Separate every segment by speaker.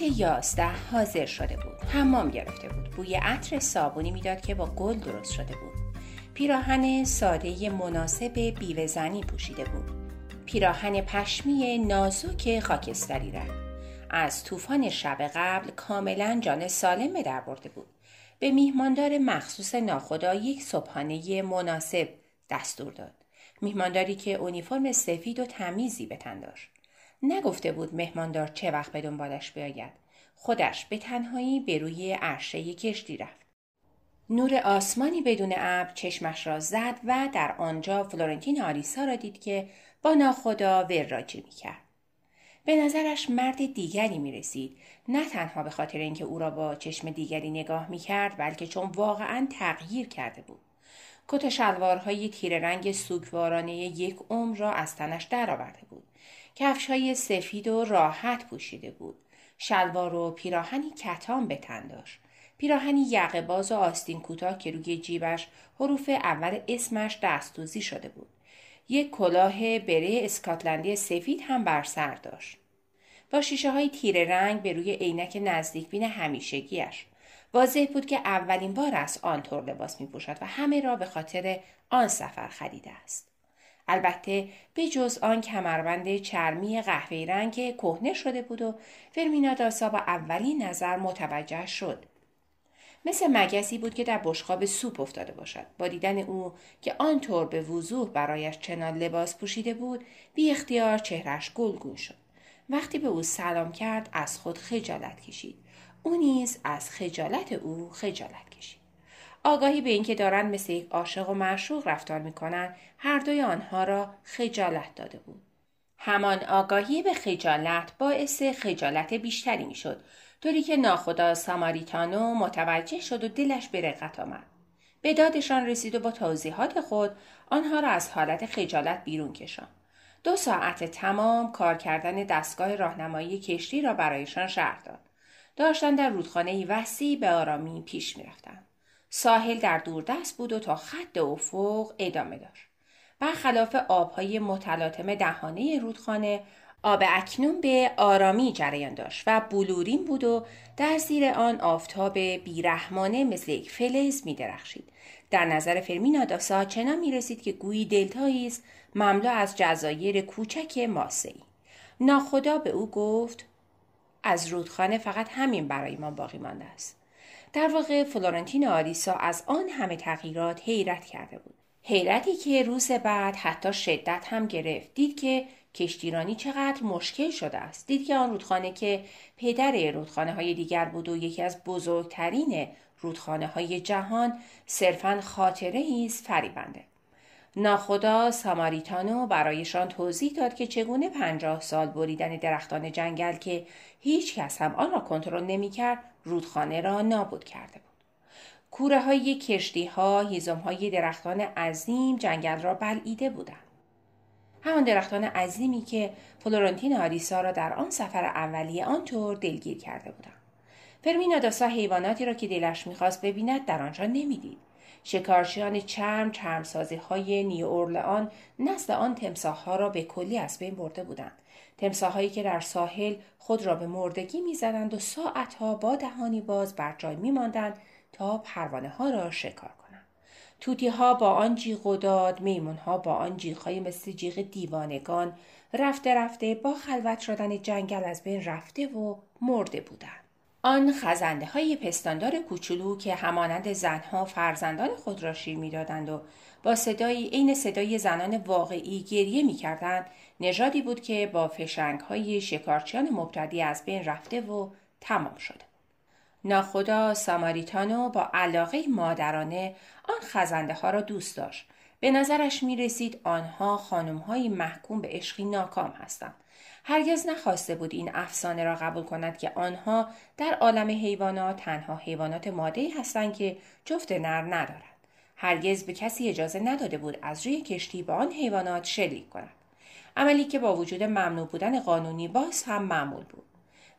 Speaker 1: ساعت یازده حاضر شده بود. حمام گرفته بود. بوی عطر صابونی می‌داد که با گل درست شده بود. پیراهن ساده مناسب بیوه زنی پوشیده بود. پیراهن پشمی نازک خاکستری رنگ از طوفان شب قبل کاملا جان سالم به در برده بود. به میهماندار مخصوص ناخدا یک صبحانه مناسب دستور داد. میهمانداری که اونیفرم سفید و تمیزی به تن داشت. نگفته بود مهماندار چه وقت به دنبالش بیاید خودش به تنهایی به روی عرشه کشتی رفت نور آسمانی بدون ابر چشمش را زد و در آنجا فلورنتین آریسا را دید که با ناخدا وراجی می‌کرد به نظرش مرد دیگری می رسید نه تنها به خاطر اینکه او را با چشم دیگری نگاه می کرد بلکه چون واقعا تغییر کرده بود. کت شلوارهای تیر رنگ سوگوارانه یک عمر را از تنش درآورده بود. کفش های سفید و راحت پوشیده بود. شلوار و پیراهنی کتان به تن داشت. پیراهنی یقه باز و آستین کوتاه که روی جیبش حروف اول اسمش دستوزی شده بود. یک کلاه بره اسکاتلندی سفید هم بر سر داشت. با شیشه های تیر رنگ به روی عینک نزدیک بین همیشگیش. واضح بود که اولین بار است آن طور لباس می پوشد و همه را به خاطر آن سفر خریده است. البته به جز آن کمربند چرمی قهوه رنگ کهنه شده بود و فرمینا داسا با اولین نظر متوجه شد. مثل مگسی بود که در بشقاب سوپ افتاده باشد. با دیدن او که آنطور به وضوح برایش چنان لباس پوشیده بود بی اختیار چهرش گلگون شد. وقتی به او سلام کرد از خود خجالت کشید. او نیز از خجالت او خجالت کشید. آگاهی به اینکه دارند مثل یک عاشق و معشوق رفتار می‌کنند هر دوی آنها را خجالت داده بود. همان آگاهی به خجالت باعث خجالت بیشتری می‌شد. طوری که ناخدا ساماریتانو متوجه شد و دلش به رقت آمد. به دادشان رسید و با توضیحات خود آنها را از حالت خجالت بیرون کشان دو ساعت تمام کار کردن دستگاه راهنمایی کشتی را برایشان شرح داد. داشتن در رودخانه وسیع به آرامی پیش می‌رفتند. ساحل در دوردست بود و تا خط افق ادامه داشت. برخلاف آبهای متلاطم دهانه رودخانه آب اکنون به آرامی جریان داشت و بلورین بود و در زیر آن آفتاب بیرحمانه مثل یک فلز می درخشید. در نظر فرمینا داسا چنان می رسید که گویی دلتایی است مملو از جزایر کوچک ماسه‌ای. ناخدا به او گفت از رودخانه فقط همین برای ما باقی مانده است. در واقع فلورنتین آریسا از آن همه تغییرات حیرت کرده بود. حیرتی که روز بعد حتی شدت هم گرفت. دید که کشتیرانی چقدر مشکل شده است. دید که آن رودخانه که پدر رودخانه های دیگر بود و یکی از بزرگترین رودخانه های جهان صرفا خاطره ایست فریبنده. ناخدا ساماریتانو برایشان توضیح داد که چگونه پنجاه سال بریدن درختان جنگل که هیچ کس هم آن را کنترل نمی‌کرد رودخانه را نابود کرده بود. کوره های کشتی ها، هیزم های درختان عظیم جنگل را بلعیده بودند. همان درختان عظیمی که فلورنتین آریسا را در آن سفر اولیه آنطور دلگیر کرده بودند. فرمینا داسا حیواناتی را که دلش می‌خواست ببیند در آنجا نمی‌دید. شکارچیان چرم چرمسازی های نیو اورلئان نسل آن تمساهها را به کلی از بین برده بودند. تمساههایی که در ساحل خود را به مردگی می‌زدند و ساعتها با دهانی باز بر جای میماندند تا پروانه ها را شکار کنند. توتی ها با آن جیغ و داد، میمون ها با آن جیغ های مثل جیغ دیوانگان رفته رفته با خلوت شدن جنگل از بین رفته و مرده بودند. آن خزنده های پستاندار کوچولو که همانند زنها فرزندان خود را شیر می‌دادند و با صدایی عین صدای زنان واقعی گریه می‌کردند نژادی بود که با فشنگ های شکارچیان مبتدی از بین رفته و تمام شده ناخدا ساماریتانو با علاقه مادرانه آن خزنده ها را دوست داشت. به نظرش می رسید آنها خانم محکوم به عشقی ناکام هستند. هرگز نخواسته بود این افسانه را قبول کند که آنها در عالم حیوانات تنها حیوانات ماده هستند که جفت نر ندارد. هرگز به کسی اجازه نداده بود از روی کشتی به آن حیوانات شلیک کند. عملی که با وجود ممنوع بودن قانونی باز هم معمول بود.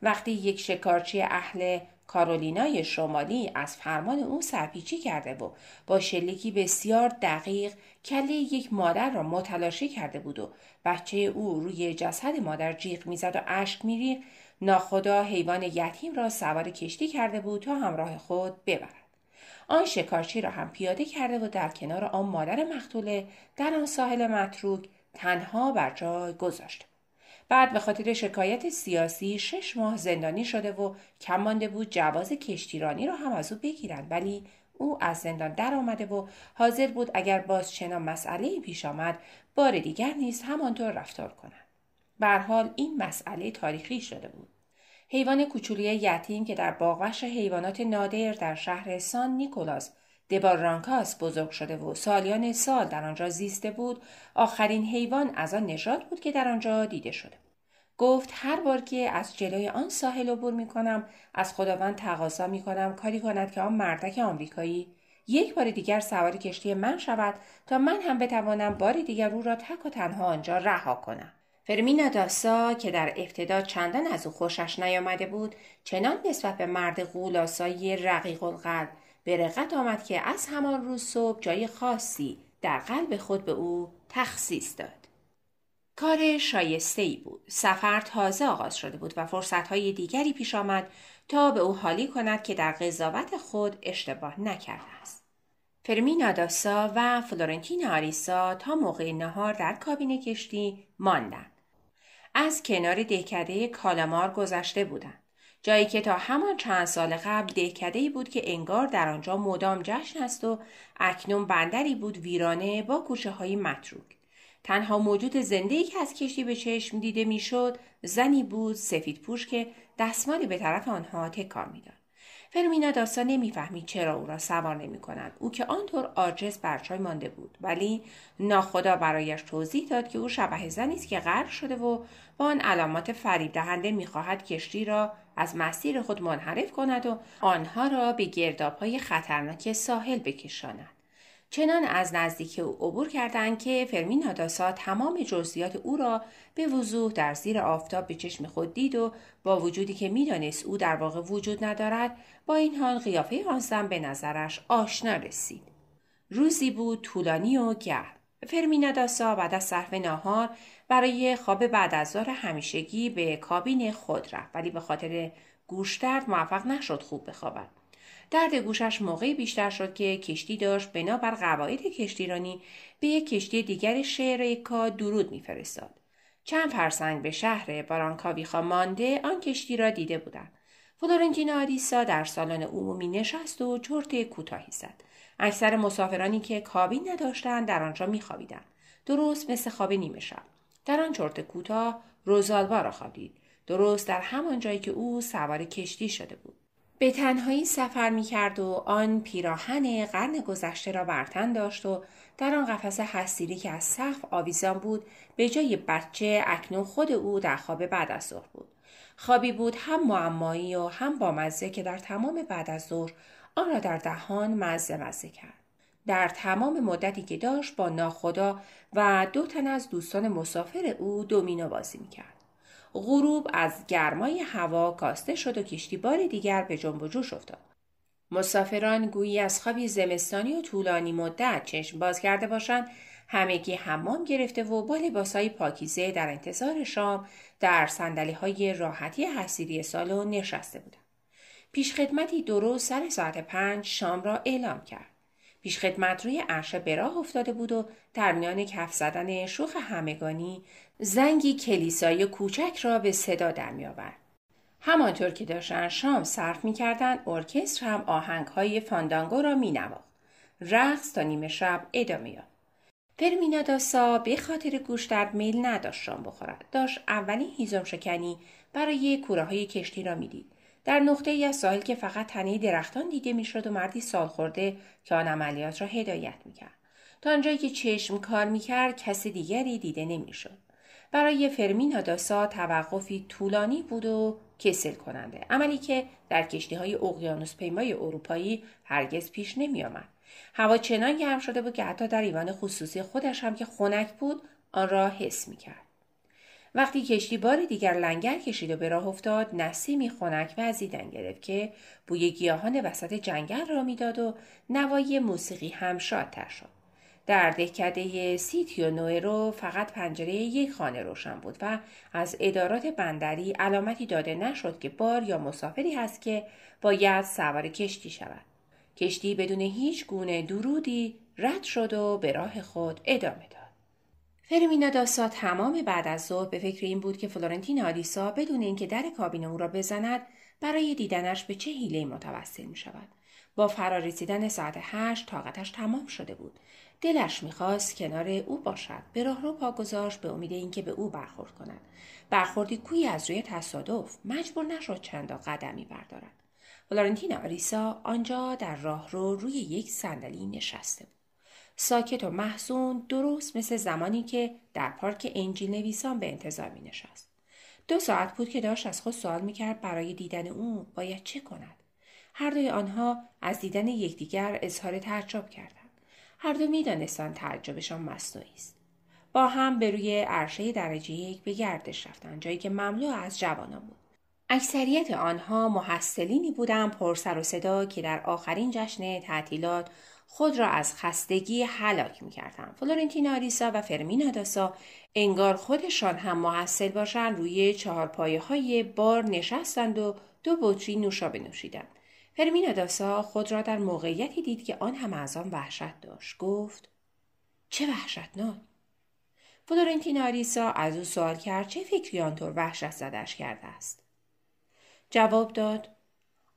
Speaker 1: وقتی یک شکارچی اهل کارولینای شمالی از فرمان او سرپیچی کرده و با شلیکی بسیار دقیق کله یک مادر را متلاشی کرده بود و بچه او روی جسد مادر جیغ می‌زد و اشک میریخت. ناخدا حیوان یتیم را سوار کشتی کرده بود تا همراه خود ببرد. آن شکارچی را هم پیاده کرده و در کنار آن مادر مختوله در آن ساحل متروک تنها بر جای گذاشته بعد به خاطر شکایت سیاسی شش ماه زندانی شده و کم بود جواز کشتیرانی را هم از او بگیرند ولی او از زندان در آمده و حاضر بود اگر باز چنان مسئله پیش آمد بار دیگر نیز همانطور رفتار کند به حال این مسئله تاریخی شده بود. حیوان کوچولی یتیم که در باغوش حیوانات نادر در شهر سان نیکولاس دبارانکاس بزرگ شده و سالیان سال در آنجا زیسته بود آخرین حیوان از آن نژاد بود که در آنجا دیده شده. گفت هر بار که از جلوی آن ساحل عبور می کنم از خداوند تقاضا می کنم کاری کند که آن مردک آمریکایی یک بار دیگر سوار کشتی من شود تا من هم بتوانم بار دیگر او را تک و تنها آنجا رها کنم. فرمینا داسا که در ابتدا چندان از او خوشش نیامده بود چنان نسبت به مرد غولاسایی رقیق القلب به رقت آمد که از همان روز صبح جای خاصی در قلب خود به او تخصیص داد. کار شایسته ای بود. سفر تازه آغاز شده بود و فرصتهای دیگری پیش آمد تا به او حالی کند که در قضاوت خود اشتباه نکرده است. فرمینا داسا و فلورنتین آریسا تا موقع نهار در کابین کشتی ماندند. از کنار دهکده کالامار گذشته بودند. جایی که تا همان چند سال قبل دهکده بود که انگار در آنجا مدام جشن است و اکنون بندری بود ویرانه با کوچه های متروک. تنها موجود زنده که از کشتی به چشم دیده می‌شد زنی بود سفید پوش که دستمالی به طرف آنها تکان می‌داد. فرمینا داستا نمی‌فهمید چرا او را سوار نمی کند. او که آنطور آجز برچای مانده بود ولی ناخدا برایش توضیح داد که او شبه زنی است که غرق شده و با آن علامات فریب دهنده می‌خواهد کشتی را از مسیر خود منحرف کند و آنها را به گردابهای خطرناک ساحل بکشاند. چنان از نزدیک او عبور کردند که فرمین هاداسا تمام جزئیات او را به وضوح در زیر آفتاب به چشم خود دید و با وجودی که می‌دانست او در واقع وجود ندارد با این حال قیافه آن به نظرش آشنا رسید. روزی بود طولانی و گرم. فرمینا داسا بعد از صرف ناهار برای خواب بعد از ظهر همیشگی به کابین خود رفت ولی به خاطر گوش درد موفق نشد خوب بخوابد. درد گوشش موقعی بیشتر شد که کشتی داشت بنابر قواعد کشتیرانی به یک کشتی دیگر شهر درود میفرستاد. چند فرسنگ به شهر بارانکاویخا مانده آن کشتی را دیده بودند. فلورنتینا آریسا در سالن عمومی نشست و چرت کوتاهی زد. اکثر مسافرانی که کابین نداشتند در آنجا میخوابیدند. درست مثل خواب نیمه شب. در آن چرت کوتاه روزالوا را خوابید. درست در همان جایی که او سوار کشتی شده بود. به تنهایی سفر می کرد و آن پیراهن قرن گذشته را برتن داشت و در آن قفس حسیری که از سقف آویزان بود به جای بچه اکنون خود او در خواب بعد از ظهر بود. خوابی بود هم معمایی و هم با مزه که در تمام بعد از ظهر آن را در دهان مزه مزه کرد. در تمام مدتی که داشت با ناخدا و دو تن از دوستان مسافر او دومینو بازی می‌کرد. غروب از گرمای هوا کاسته شد و کشتی بار دیگر به جنب و جوش افتاد. مسافران گویی از خوابی زمستانی و طولانی مدت چشم باز کرده باشند. همگی حمام گرفته و با لباسهای پاکیزه در انتظار شام در سندلی های راحتی حسیری سالن نشسته بودند. پیشخدمتی درست سر ساعت پنج شام را اعلام کرد. پیشخدمت روی عرشه به راه افتاده بود و در میان کف زدن شوخ همگانی زنگی کلیسای کوچک را به صدا در میآورد. همانطور که داشتن شام صرف می‌کردند ارکستر هم آهنگهای فاندانگو را مینواخت. رقص تا نیمه شب ادامه یافت. فرمینا داسا به خاطر گوشتر میل نداشت شام بخورد. داشت اولین هیزم شکنی برای کوره های کشتی را می‌دید. در نقطه ای از ساحل که فقط تنه درختان دیده می‌شد و مردی سال خورده که آن عملیات را هدایت می‌کرد تا آنجایی که چشم کار می‌کرد کس دیگری دیده نمی‌شد برای فرمین آداسا توقفی طولانی بود و کسل کننده عملی که در کشتی های اقیانوس پیمای اروپایی هرگز پیش نمی آمد. هوا چنان گرم شده بود که حتی در ایوان خصوصی خودش هم که خنک بود آن را حس می کرد. وقتی کشتی بار دیگر لنگر کشید و به راه افتاد نسیمی خنک وزیدن گرفت که بوی گیاهان وسط جنگل را می‌داد و نوایی موسیقی هم شادتر شد در دهکده سیتیو رو فقط پنجره یک خانه روشن بود و از ادارات بندری علامتی داده نشد که بار یا مسافری هست که باید سوار کشتی شود. کشتی بدون هیچ گونه درودی رد شد و به راه خود ادامه داد. فرمینا داسا تمام بعد از ظهر به فکر این بود که فلورنتینو آریسا بدون اینکه در کابین او را بزند برای دیدنش به چه حیله متوسل می شود. با فرارسیدن ساعت هشت طاقتش تمام شده بود. دلش می‌خواست کنار او باشد. به راهرو پا گذاشت به امید اینکه به او برخورد کند. برخوردی کوی از روی تصادف مجبور نشد چند قدمی بردارد. فلورنتین آریسا آنجا در راهرو روی یک صندلی نشسته بود. ساکت و محزون درست مثل زمانی که در پارک انجیل نویسان به انتظار می نشست. دو ساعت بود که داشت از خود سوال می کرد برای دیدن او باید چه کند. هر دوی آنها از دیدن یکدیگر اظهار تعجب کردند. هر دو می‌دانستند تعجبشان مصنوعی است با هم به روی عرشه درجه یک به گردش رفتند جایی که مملو از جوانان بود اکثریت آنها محصلینی بودند پر سر و صدا که در آخرین جشن تعطیلات خود را از خستگی هلاک می‌کردند. فلورنتین آریسا و فرمینا داسا انگار خودشان هم محصل باشند روی چهار پایه های بار نشستند و دو بطری نوشابه نوشیدند فرمینا داسا خود را در موقعیتی دید که آن هم از آن وحشت داشت. گفت چه وحشتناک. فلورنتین آریسا از او سوال کرد چه فکری آنطور وحشت زدش کرده است؟ جواب داد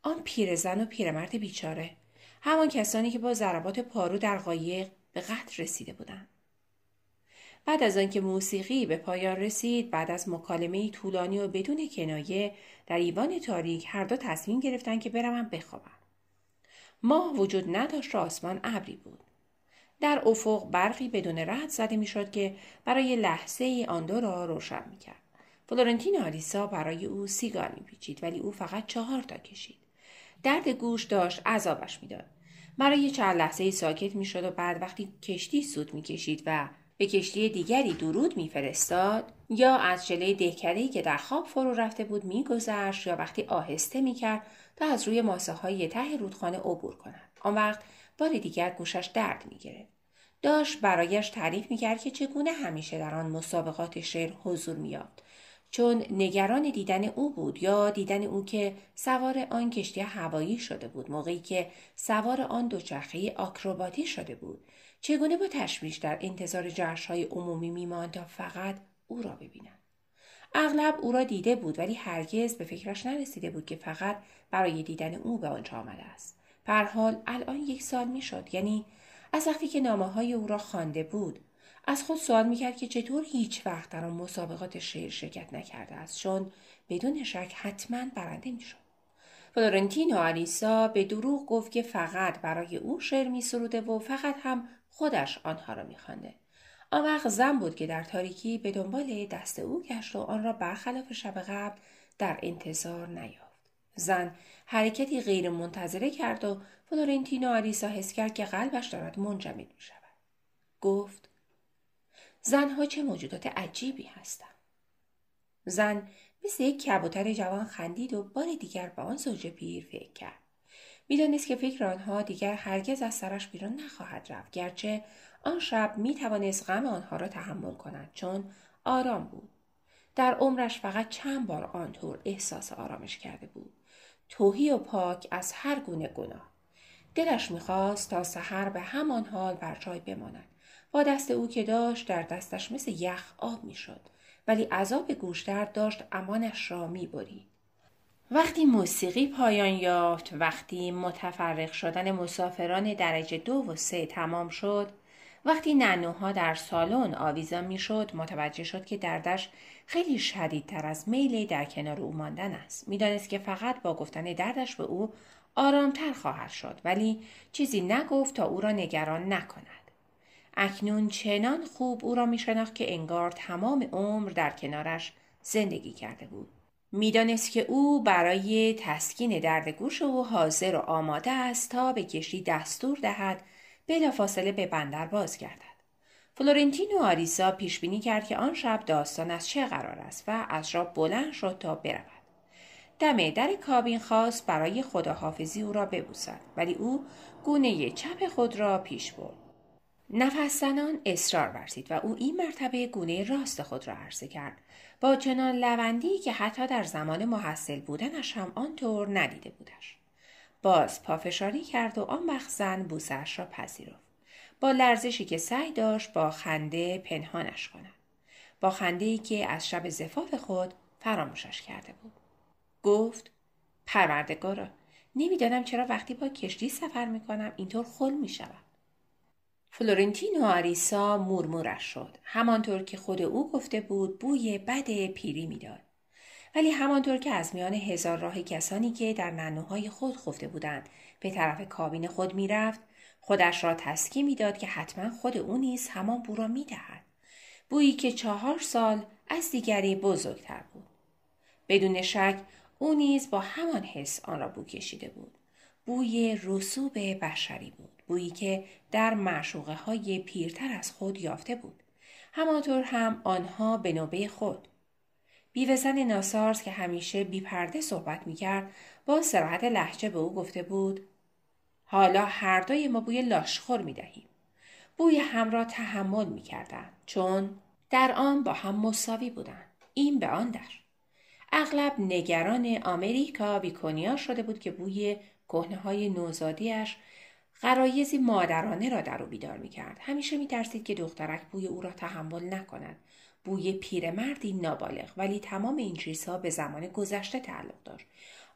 Speaker 1: آن پیرزن و پیرمرد بیچاره. همان کسانی که با ضربات پارو در قایق به قتل رسیده بودند. بعد از آنکه موسیقی به پایان رسید بعد از مکالمه طولانی و بدون کنایه در ایوان تاریک هر دو تصمیم گرفتند که بروند بخوابند ماه وجود نداشت و آسمان ابری بود. در افق برقی بدون رد زده می‌شد که برای لحظه ای آن دو را روشن می‌کرد. فلورنتین آلیسا برای او سیگار میپیچید ولی او فقط چهار تا کشید. درد گوش داشت عذابش می‌داد. برای چند لحظه ساکت می‌شد و بعد وقتی کشتی سود می‌کشید و به کشتی دیگری درود میفرستاد یا از جلوی دهکدهای که در خواب فرو رفته بود میگذشت یا وقتی آهسته می‌کرد تا از روی ماسه های ته رودخانه عبور کند. آن وقت بار دیگر گوشش درد می‌گرفت. داشت برایش تعریف می‌کرد که چگونه همیشه در آن مسابقات شعر حضور مییافت چون نگران دیدن او بود یا دیدن او که سوار آن کشتی هوایی شده بود موقعی که سوار آن دوچرخه آکروباتی شده بود. چگونه با تشویش در انتظار های عمومی میماند تا فقط او را ببیند؟ اغلب او را دیده بود ولی هرگز به فکرش نرسیده بود که فقط برای دیدن او به آنجا آمده است. پر حال الان یک سال می‌شد یعنی از وقتی که نامه های او را خوانده بود از خود سوال می‌کرد که چطور هیچ وقت در آن مسابقات شعر شرکت نکرده است. چون بدون شک حتما برنده می‌شد. فلورنتینو آلیسا به دروغ گفت که فقط برای او شعر می و فقط هم خودش آنها را میخوانده. آن وقت زن بود که در تاریکی به دنبال دست او گشت و آن را برخلاف شب قبل در انتظار نیافت. زن حرکتی غیر منتظره کرد و فلورنتینو آلیسا حس کرد که قلبش دارد منجمد می شود. گفت زنها چه موجودات عجیبی هستند. زن مثل یک کبوتر جوان خندید و بار دیگر به آن زوج پیر فکر کرد. می‌دانست که فکر آنها دیگر هرگز از سرش بیرون نخواهد رفت گرچه آن شب می توانست غم آنها را تحمل کند چون آرام بود در عمرش فقط چند بار آنطور احساس آرامش کرده بود توهی و پاک از هر گونه گناه دلش می‌خواست تا سحر به همان حال بر جای بماند با دست او که داشت در دستش مثل یخ آب می‌شد. ولی عذاب گوشتر داشت امانش را می‌برید. وقتی موسیقی پایان یافت وقتی متفرق شدن مسافران درجه دو و سه تمام شد وقتی ننوها در سالن آویزان می‌شد متوجه شد که دردش خیلی شدیدتر از میل در کنار او ماندن است. می‌دانست که فقط با گفتن دردش به او آرامتر خواهد شد ولی چیزی نگفت تا او را نگران نکند. اکنون چنان خوب او را می که انگار تمام عمر در کنارش زندگی کرده بود. می‌دانست که او برای تسکین درد گوش او حاضر و آماده است تا به کشتی دستور دهد بلافاصله به بندر بازگردد. فلورنتین و آریسا پیش بینی کرد که آن شب داستان از چه قرار است و از را بلند شد تا برود. دم در کابین خواست برای خداحافظی او را ببوسد ولی او گونه چپ خود را پیش برد. نفس زنان اصرار ورزید و او این مرتبه گونه راست خود را عرضه کرد. با چنان لوندی که حتی در زمان محصل بودنش هم آنطور ندیده بودش. باز پافشاری کرد و آن وقت زن بوسهاش را پذیرفت. با لرزشی که سعی داشت با خنده پنهانش کند. با خنده ای که از شب زفاف خود فراموشش کرده بود. گفت پروردگارا نمی‌دانم چرا وقتی با کشتی سفر می‌کنم اینطور خل می‌شوم. فلورنتین و آریسا مورمورش شد. همانطور که خود او گفته بود بوی بد پیری می‌داد. ولی همانطور که از میان هزار راه کسانی که در ننوهای خود خفته بودند به طرف کابین خود می‌رفت خودش را تسکی می‌داد که حتما خود او نیز همان بو را می‌دهد. بویی که چهار سال از دیگری بزرگتر بود. بدون شک او نیز با همان حس آن را بو کشیده بود. بوی رسوب بشری بود. بویی که در معشوقه های پیرتر از خود یافته بود. همانطور هم آنها به نوبه خود. بیوزن ناسارز که همیشه بیپرده صحبت می‌کرد با سراحت لحجه به او گفته بود حالا هر دوی ما بوی لاشخور می‌دهیم. بوی هم را تحمل می‌کردند چون در آن با هم مساوی بودند. این به آن در. اغلب نگران آمریکا بیکونیا شده بود که بوی کهنه های نوزادیش غرایزی مادرانه را در او بیدار می کرد. همیشه می ترسید که دخترک بوی او را تحمل نکند. بوی پیرمردی نابالغ ولی تمام این چیزها به زمان گذشته تعلق داشت.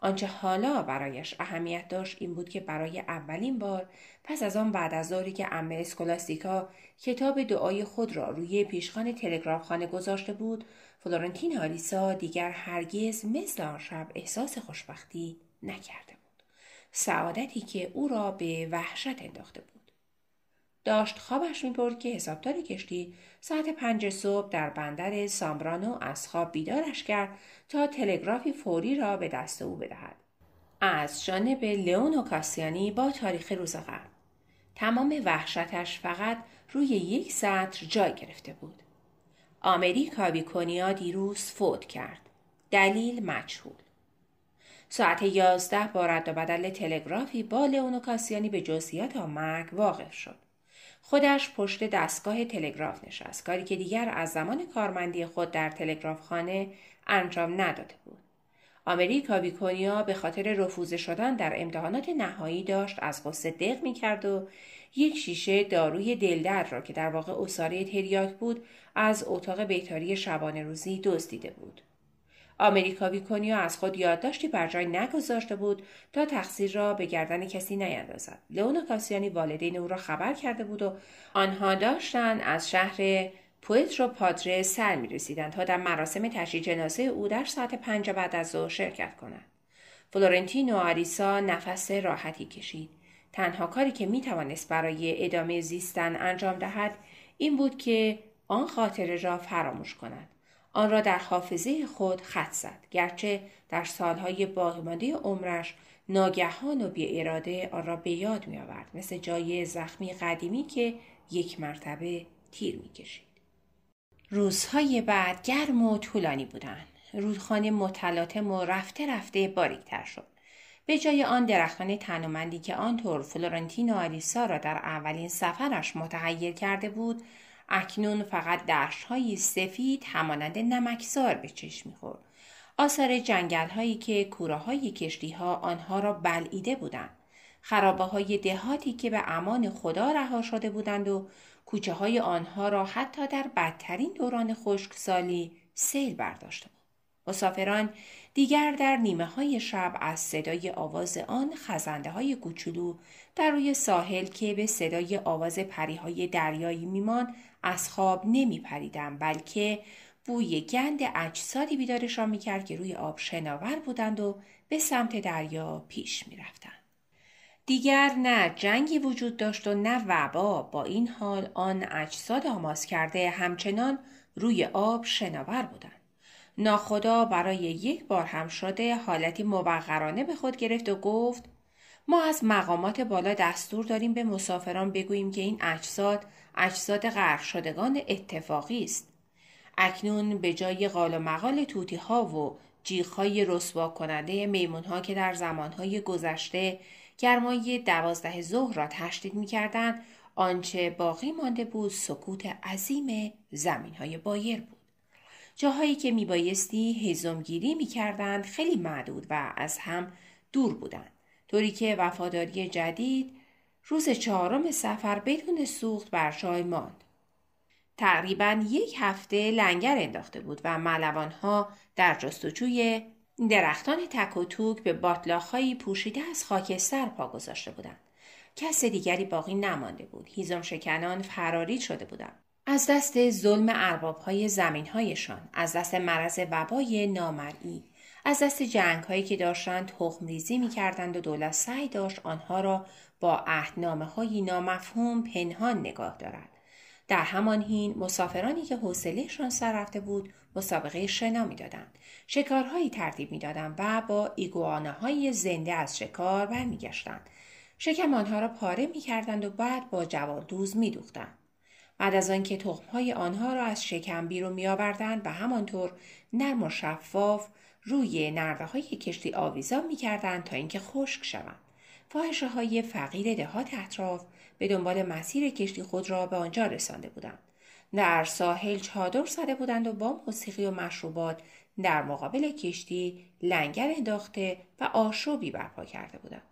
Speaker 1: آنچه حالا برایش اهمیت داشت این بود که برای اولین بار پس از آن بعد از داری که امه اسکولاستیکا کتاب دعای خود را روی پیشخان تلگرافخانه گذاشته بود فلورنتین آلیسا دیگر هرگز مثل آن شب احساس خوشبختی نکرده سعادتی که او را به وحشت انداخته بود. داشت خوابش می‌برد که حسابدار کشتی ساعت پنج صبح در بندر سامبرانو از خواب بیدارش کرد تا تلگرافی فوری را به دست او بدهد. از جانب لئون و کاسیانی با تاریخ روز قبل. تمام وحشتش فقط روی یک سطر جای گرفته بود. آمریکا بیکونیا دیروز فوت کرد. دلیل مجهول. ساعت یازده با رد و بدل تلگرافی با لئونو کاسیانی به جزئیات آن مرگ واقف شد. خودش پشت دستگاه تلگراف نشست کاری که دیگر از زمان کارمندی خود در تلگراف خانه انجام نداده بود. آمریکا بیکونیا به خاطر رفوزه شدن در امتحانات نهایی داشت از غصه دق می کرد و یک شیشه داروی دلدرد را که در واقع اصاره تریاک بود از اتاق بیتاری شبانه روزی دزدیده بود. آمریکا کنیا از خود یادداشتی بر جای نگذاشته بود تا تقصیر را به گردن کسی نیندازد. لئون کاسیانی والدین او را خبر کرده بود و آنها داشتند از شهر پویترو پادره سر می رسیدند تا در مراسم تشییع جنازه او در ساعت پنج بعد از ظهر شرکت کنند. فلورنتینو آریسا نفس راحتی کشید. تنها کاری که می توانست برای ادامه زیستن انجام دهد این بود که آن خاطره را فراموش کند. آن را در حافظه خود خط زد گرچه در سالهای باقیمانده عمرش ناگهان و بی اراده آن را به یاد می آورد مثل جای زخمی قدیمی که یک مرتبه تیر می کشید. روزهای بعد گرم و طولانی بودند. رودخانه متلاطم و رفته رفته باریکتر شد. به جای آن درختان تنومندی که آنطور فلورنتین و آلیسا را در اولین سفرش متحیر کرده بود اکنون فقط دشتهایی سفید همانند نمکزار به چشم می‌خورد. آثار جنگل هایی که کوره های کشتی ها آنها را بلعیده بودند. خرابه های دهاتی که به امان خدا رها شده بودند و کوچه های آنها را حتی در بدترین دوران خشکسالی سیل برداشته بود. مسافران دیگر در نیمه های شب از صدای آواز آن خزنده های کوچولو در روی ساحل که به صدای آواز پریهای دریایی میمان از خواب نمی پریدن بلکه بوی گند اجسادی بیدارشان می‌کرد که روی آب شناور بودند و به سمت دریا پیش می‌رفتند. دیگر نه جنگی وجود داشت و نه وبا با این حال آن اجساد آماز کرده همچنان روی آب شناور بودند. ناخدا برای یک بار هم شده حالتی موقرانه به خود گرفت و گفت ما از مقامات بالا دستور داریم به مسافران بگوییم که این اجساد اجساد غرق شدگان اتفاقی است اکنون به جای قال و مقال توتی ها و جیخهای رسوا کننده میمون ها که در زمانهای گذشته گرمای دوازده ظهر را تشدید می کردن، آنچه باقی مانده بود سکوت عظیم زمین های بایر بود. جاهایی که میبایستی هزمگیری می‌کردند خیلی معدود و از هم دور بودند طوری که وفاداری جدید روز چهارم سفر بدون سوخت بر جای ماند. تقریبا یک هفته لنگر انداخته بود و ملوانها در جستجوی درختان تک و توک به باطلاخهایی پوشیده از خاکستر پا گذاشته بودند. کس دیگری باقی نمانده بود. هیزم شکنان فراری شده بودند. از دست ظلم اربابهای زمینهایشان از دست مرض وبای نامرئی از دست جنگ هایی که داشتند تخم ریزی می کردند و دولت سعی داشت آنها را با عهدنامه های نامفهوم پنهان نگاه دارد. در همان حین مسافرانی که حوصلهشان سر رفته بود مسابقه شنا می‌دادند. شکارهایی ترتیب می‌دادند و با ایگوانه های زنده از شکار برمیگشتند. شکم آنها را پاره می‌کردند و بعد با جواردوز میدوختند. بعد از آنکه تخمهای آنها را از شکم بیرون میآوردند و همانطور نرم و شفاف روی نرده های کشتی آویزان می‌کردند تا اینکه خشک شوند. فاحشه های فقیر دهات اطراف به دنبال مسیر کشتی خود را به آنجا رسانده بودند. در ساحل چادر زده بودند و با موسیقی و مشروبات در مقابل کشتی لنگر انداخته و آشوبی برپا کرده بودند.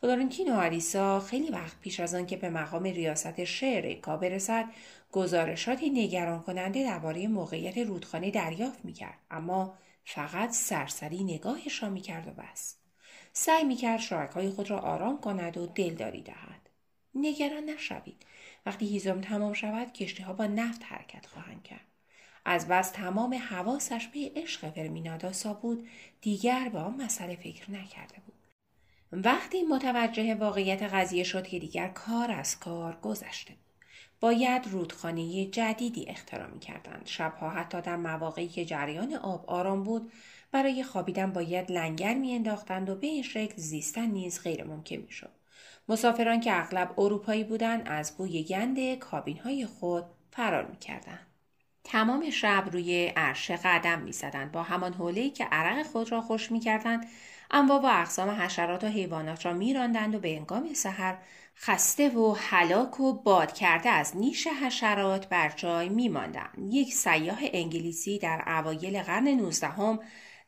Speaker 1: فلورنتینو آریسا خیلی وقت پیش از آنکه به مقام ریاست شعر کا برسد گزارشاتی نگران کننده درباره موقعیت رودخانه دریافت می‌کرد. اما فقط سرسری نگاهش را می‌کرد و بس سعی می‌کرد شرکای خود را آرام کند و دلداری دهد. نگران نشوید. وقتی هیزم تمام شود کشتی ها با نفت حرکت خواهند کرد. از بس تمام حواسش به عشق فرمیناداسا بود دیگر به آن مسئله فکر نکرده بود. وقتی متوجه واقعیت قضیه شد که دیگر کار از کار گذشته بود. باید رودخانه جدیدی اختراع می کردند. شبها حتی در مواقعی که جریان آب آرام بود برای خوابیدن باید لنگر می انداختند و به این شکل زیستن نیز غیر ممکن می شد. مسافران که اغلب اروپایی بودند از بوی گند کابین های خود فرار می کردن. تمام شب روی عرشه قدم می زدند. با همان حوله که عرق خود را خوش می کردند انواع و اقسام حشرات و حیوانات را میراندند و به انگام سحر خسته و هلاک و باد کرده از نیش حشرات بر جای میماندند. یک سیاه انگلیسی در اوایل قرن نوزدهم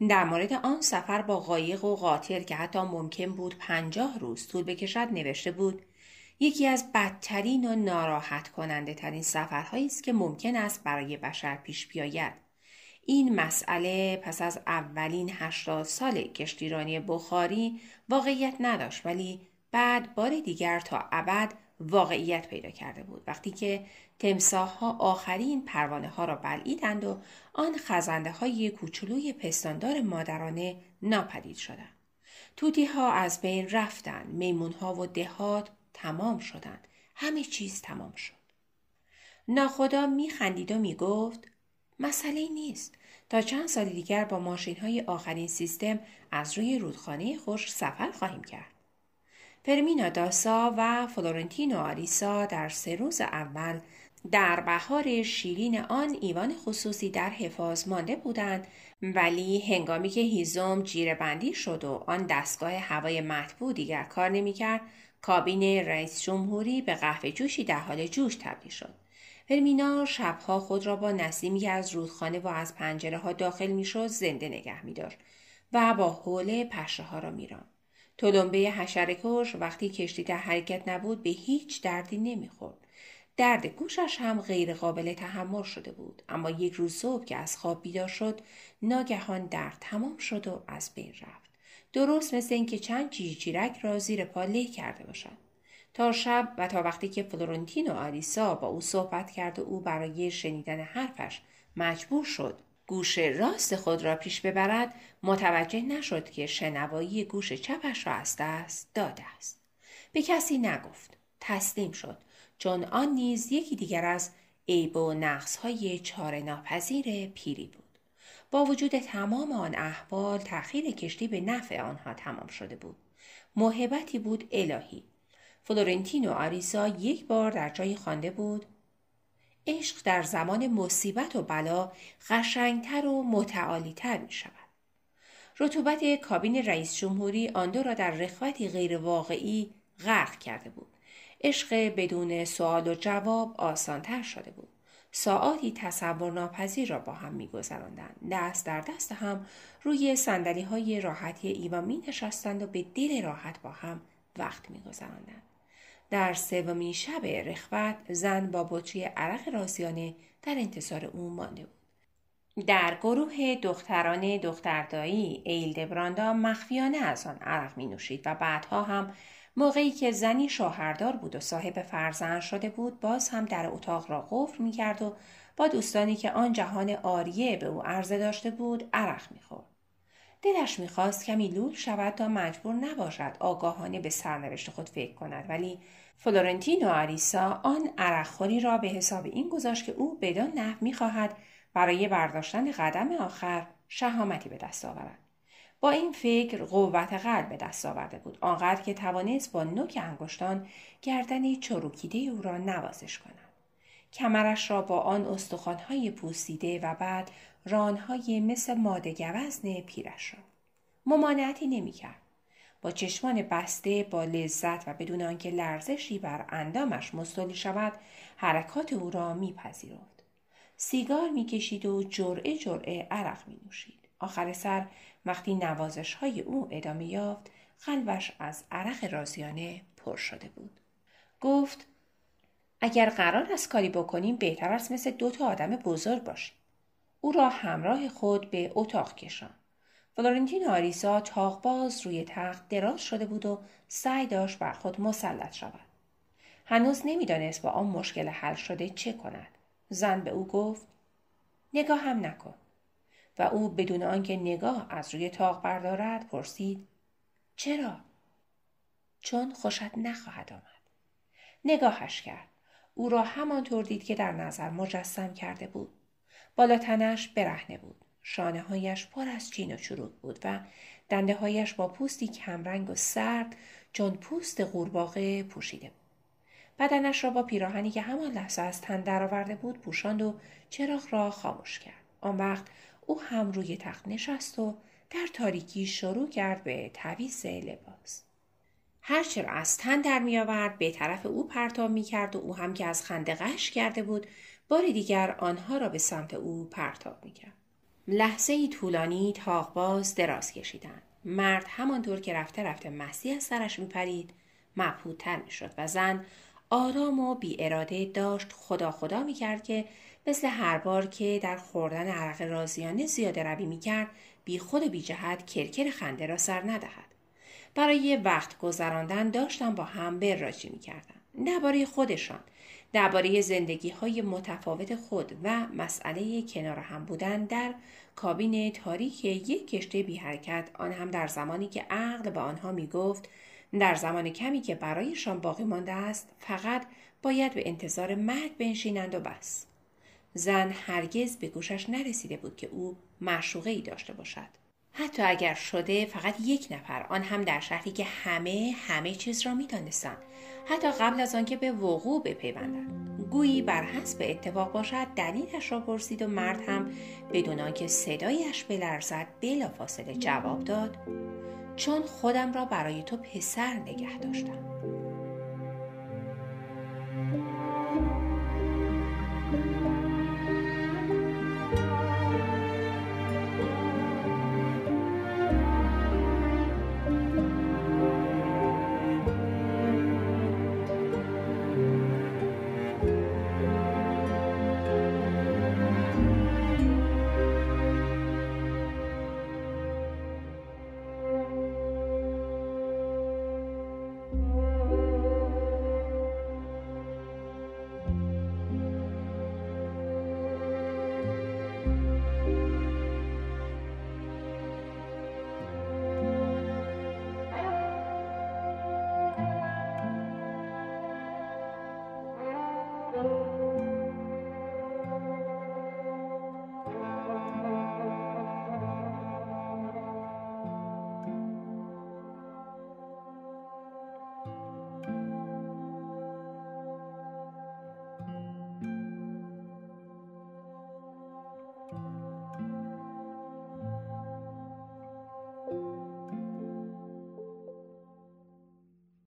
Speaker 1: در مورد آن سفر با قایق و قاطر که حتی ممکن بود پنجاه روز طول بکشد نوشته بود یکی از بدترین و ناراحت کننده ترین سفرهایی است که ممکن است برای بشر پیش بیاید. این مسئله پس از اولین هشتاد سال کشتیرانی بخاری واقعیت نداشت ولی بعد بار دیگر تا ابد واقعیت پیدا کرده بود وقتی که تمساه ها آخرین پروانه ها را بلعیدند و آن خزنده های کوچولوی پستاندار مادرانه ناپدید شدند. توتی ها از بین رفتند، میمون ها و دهات تمام شدند. همه چیز تمام شد. ناخدا میخندید و می‌گفت مسئله نیست تا چند سال دیگر با ماشین های آخرین سیستم از روی رودخانه خوش سفر خواهیم کرد. فرمینا داسا و فلورنتینو آریسا در سه روز اول در بهار شیرین آن ایوان خصوصی در حفاظ مانده بودند ولی هنگامی که هیزم جیره بندی شد و آن دستگاه هوای مطبوع دیگر کار نمی‌کرد کابین رئیس جمهوری به قهوه جوشی در حال جوش تبدیل شد فرمینا شبها خود را با نسیمی که از رودخانه و از پنجره ها داخل می‌شد زنده نگه می داشت و با حوله پشه ها را میران. تلمبه حشرکش وقتی کشتی در حرکت نبود به هیچ دردی نمی‌خورد. درد گوشش هم غیر قابل تحمل شده بود اما یک روز صبح که از خواب بیدار شد ناگهان درد تمام شد و از بین رفت درست مثل اینکه چند چیرک را زیر پا له کرده باشد تا شب و تا وقتی که فلورنتین و آلیسا با او صحبت کرد و او برای شنیدن حرفش مجبور شد گوش راست خود را پیش ببرد متوجه نشد که شنوایی گوش چپش را از دست داده است. به کسی نگفت تسلیم شد چون آن نیز یکی دیگر از عیب و نقص های چار ناپذیر پیری بود. با وجود تمام آن احوال تأخیر کشتی به نفع آنها تمام شده بود. محبتی بود الهی. فلورنتین و آریسا یک بار در جایی خوانده بود عشق در زمان مصیبت و بلا قشنگتر و متعالیتر می شود. رطوبت کابین رئیس جمهوری آن دو را در رخوتی غیر واقعی غرق کرده بود. عشق بدون سوال و جواب آسانتر شده بود. ساعاتی تصور ناپذیر را با هم میگذراندند دست در دست هم روی سندلی های راحتی ایوا می نشستند و به دل راحت با هم وقت میگذراندند در سومین شب رخوت زن با بطری عرق راسیانه در انتظار او مانده بود. در گروه دختران دختردایی ایلد براندا مخفیانه از آن عرق می نوشید و بعدها هم موقعی که زنی شوهردار بود و صاحب فرزند شده بود باز هم در اتاق را قفل می کرد و با دوستانی که آن جهان آریه به او عرضه داشته بود عرق می خورد. دلش می‌خواست کمی لول شود تا مجبور نباشد آگاهانه به سرنوشت خود فکر کند. ولی فلورنتین و آریسا آن عرقخوری را به حساب این گذاشت که او بدان نحو می‌خواهد برای برداشتن قدم آخر شهامتی به دست آورد. با این فکر قوت قلب به دست آورده بود. آنقدر که توانست با نوک انگشتان گردنی چروکیده او را نوازش کند. کمرش را با آن استخوانهای پوسیده و بعد رانهای مثل ماده گوزن پیرش را ممانعتی نمی‌کرد با چشمان بسته با لذت و بدون آنکه لرزشی بر اندامش مستولی شود حرکات او را میپذیرفت سیگار می‌کشید و جرعه جرعه عرق می نوشید. آخر سر وقتی نوازش های او ادامه یافت قلبش از عرق رازیانه پر شده بود. گفت اگر قرار است کاری بکنیم بهتر است مثل دو تا آدم بزرگ باشیم. او را همراه خود به اتاق کشان. فلورنتین آریسا باز روی تخت دراز شده بود و سعی داشت بر خود مسلط شود. هنوز نمی‌دانست با آن مشکل حل شده چه کند. زن به او گفت نگاه هم نکن. و او بدون آنکه نگاه از روی تاق بردارد پرسید چرا؟ چون خوشت نخواهد آمد. نگاهش کرد. او را همانطور دید که در نظر مجسم کرده بود. بالا تنش برهنه بود. شانه هایش پر از چین و چروک بود و دنده هایش با پوستی کمرنگ و سرد چون پوست قورباغه پوشیده بود. بدنش را با پیراهنی که همان لحظه از تن درآورده بود پوشاند و چراغ را خاموش کرد. آن وقت او هم روی تخت نشست و در تاریکی شروع کرد به تعویز لباس. هرچه را از تن در می آورد به طرف او پرتاب می کرد و او هم که از خنده قش کرده بود بار دیگر آنها را به سمت او پرتاب می کرد. لحظه ای طولانی تاقباز دراز کشیدند. مرد همانطور که رفته رفته مستی از سرش میپرید مبهودتر می‌شد و زن آرام و بی اراده داشت خدا خدا می‌کرد که مثل هر بار که در خوردن عرق رازیانه زیاده روی می‌کرد بی خود بی جهت کرکر خنده را سر ندهد. برای وقت گذراندن داشتن با هم براجی می‌کردن. درباره خودشان درباره زندگی های متفاوت خود و مسئله کنار هم بودن در کابین تاریک یک کشته بی حرکت آن هم در زمانی که عقل به آنها می گفت در زمان کمی که برایشان باقی مانده است فقط باید به انتظار مرگ بنشینند و بس. زن هرگز به گوشش نرسیده بود که او معشوقه ای داشته باشد. حتی اگر شده فقط یک نفر آن هم در شهری که همه همه چیز را می‌دانستند. حتی قبل از آنکه به وقوع بپیوندند. گویی بر حسب اتفاق باشد دلیلش را پرسید و مرد هم بدون آنکه صدایش بلرزد بلافاصله جواب داد چون خودم را برای تو پسر نگه داشتم.